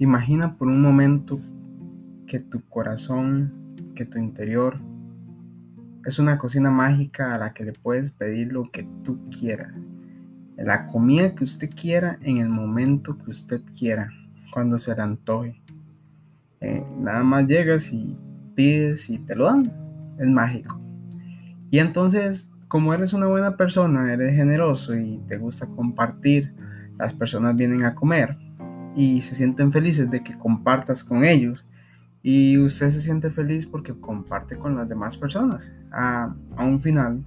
Imagina por un momento que tu corazón, que tu interior es una cocina mágica a la que le puedes pedir lo que tú quieras. La comida que usted quiera en el momento que usted quiera, cuando se le antoje. Eh, nada más llegas y pides y te lo dan. Es mágico. Y entonces, como eres una buena persona, eres generoso y te gusta compartir, las personas vienen a comer y se sienten felices de que compartas con ellos. Y usted se siente feliz porque comparte con las demás personas. A, a un final,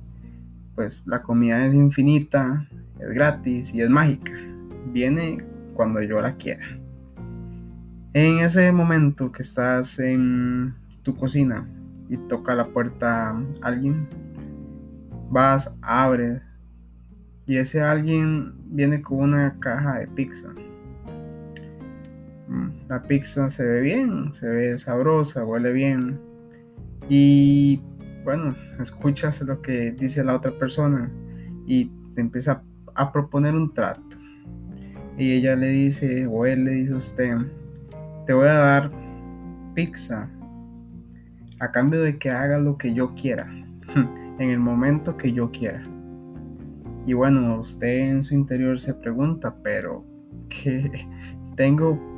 pues la comida es infinita, es gratis y es mágica. Viene cuando yo la quiera. En ese momento que estás en tu cocina y toca la puerta alguien, vas, abres y ese alguien viene con una caja de pizza. La pizza se ve bien, se ve sabrosa, huele bien. Y bueno, escuchas lo que dice la otra persona y te empieza a proponer un trato. Y ella le dice, o él le dice a usted, te voy a dar pizza a cambio de que haga lo que yo quiera, en el momento que yo quiera. Y bueno, usted en su interior se pregunta, pero que tengo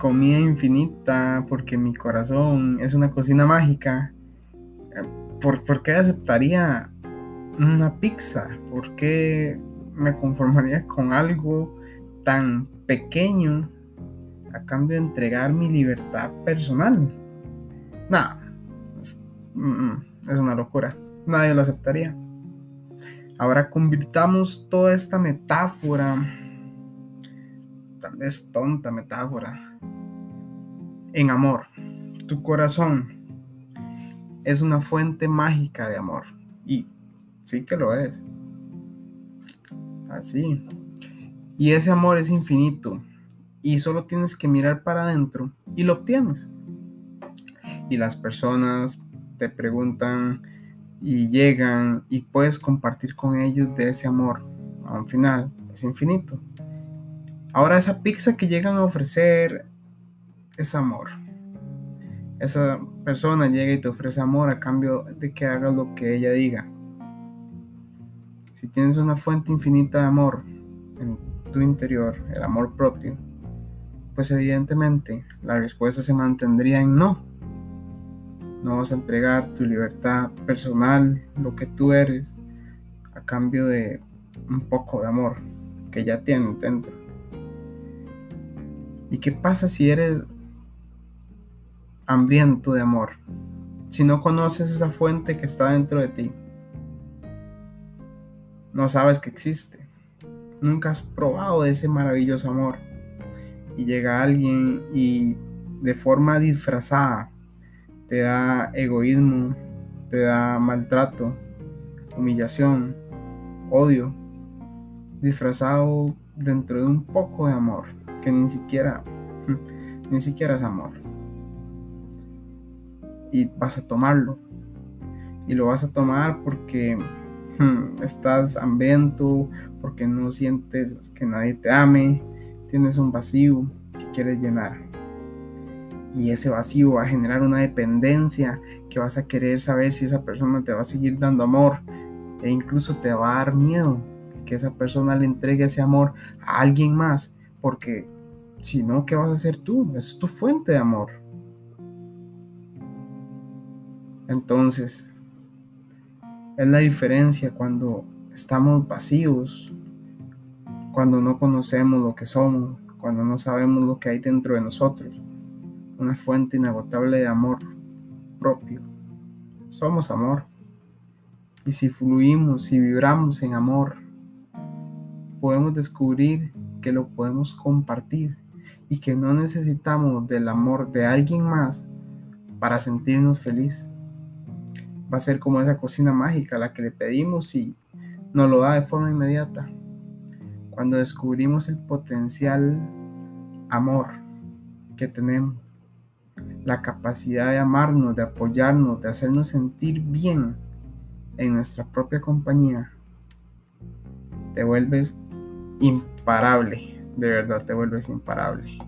comida infinita porque mi corazón es una cocina mágica. ¿Por, ¿por qué aceptaría una pizza? ¿Por qué me conformaría con algo tan pequeño a cambio de entregar mi libertad personal. Nada, mm, mm, es, una locura. Nadie lo aceptaría. Ahora convirtamos toda esta metáfora, tal vez tonta metáfora, en amor. Tu corazón es una fuente mágica de amor. Y sí que lo es. Así. Y ese amor es infinito y solo tienes que mirar para adentro y lo obtienes. Y las personas te preguntan y llegan y puedes compartir con ellos de ese amor. Al final es infinito. Ahora esa pizza que llegan a ofrecer es amor. Esa persona llega y te ofrece amor a cambio de que hagas lo que ella diga. Si tienes una fuente infinita de amor en tu interior, el amor propio, pues evidentemente la respuesta se mantendría en no. No vas a entregar tu libertad personal, lo que tú eres, a cambio de un poco de amor que ya tienes dentro. ¿Y qué pasa si eres hambriento de amor? Si no conoces esa fuente que está dentro de ti. No sabes que existe. Nunca has probado de ese maravilloso amor y llega alguien y de forma disfrazada te da egoísmo, te da maltrato, humillación, odio, disfrazado dentro de un poco de amor, que ni siquiera, ni siquiera es amor. Y vas a tomarlo. Y lo vas a tomar porque hmm, estás hambriento, porque no sientes que nadie te ame, tienes un vacío que quieres llenar. Y ese vacío va a generar una dependencia que vas a querer saber si esa persona te va a seguir dando amor e incluso te va a dar miedo que esa persona le entregue ese amor a alguien más porque si no, ¿qué vas a hacer tú? Es tu fuente de amor. Entonces, es la diferencia cuando estamos vacíos cuando no conocemos lo que somos, cuando no sabemos lo que hay dentro de nosotros, una fuente inagotable de amor propio. Somos amor. Y si fluimos y vibramos en amor, podemos descubrir que lo podemos compartir y que no necesitamos del amor de alguien más para sentirnos felices. Va a ser como esa cocina mágica la que le pedimos y nos lo da de forma inmediata cuando descubrimos el potencial amor que tenemos, la capacidad de amarnos, de apoyarnos, de hacernos sentir bien en nuestra propia compañía, te vuelves imparable, de verdad te vuelves imparable.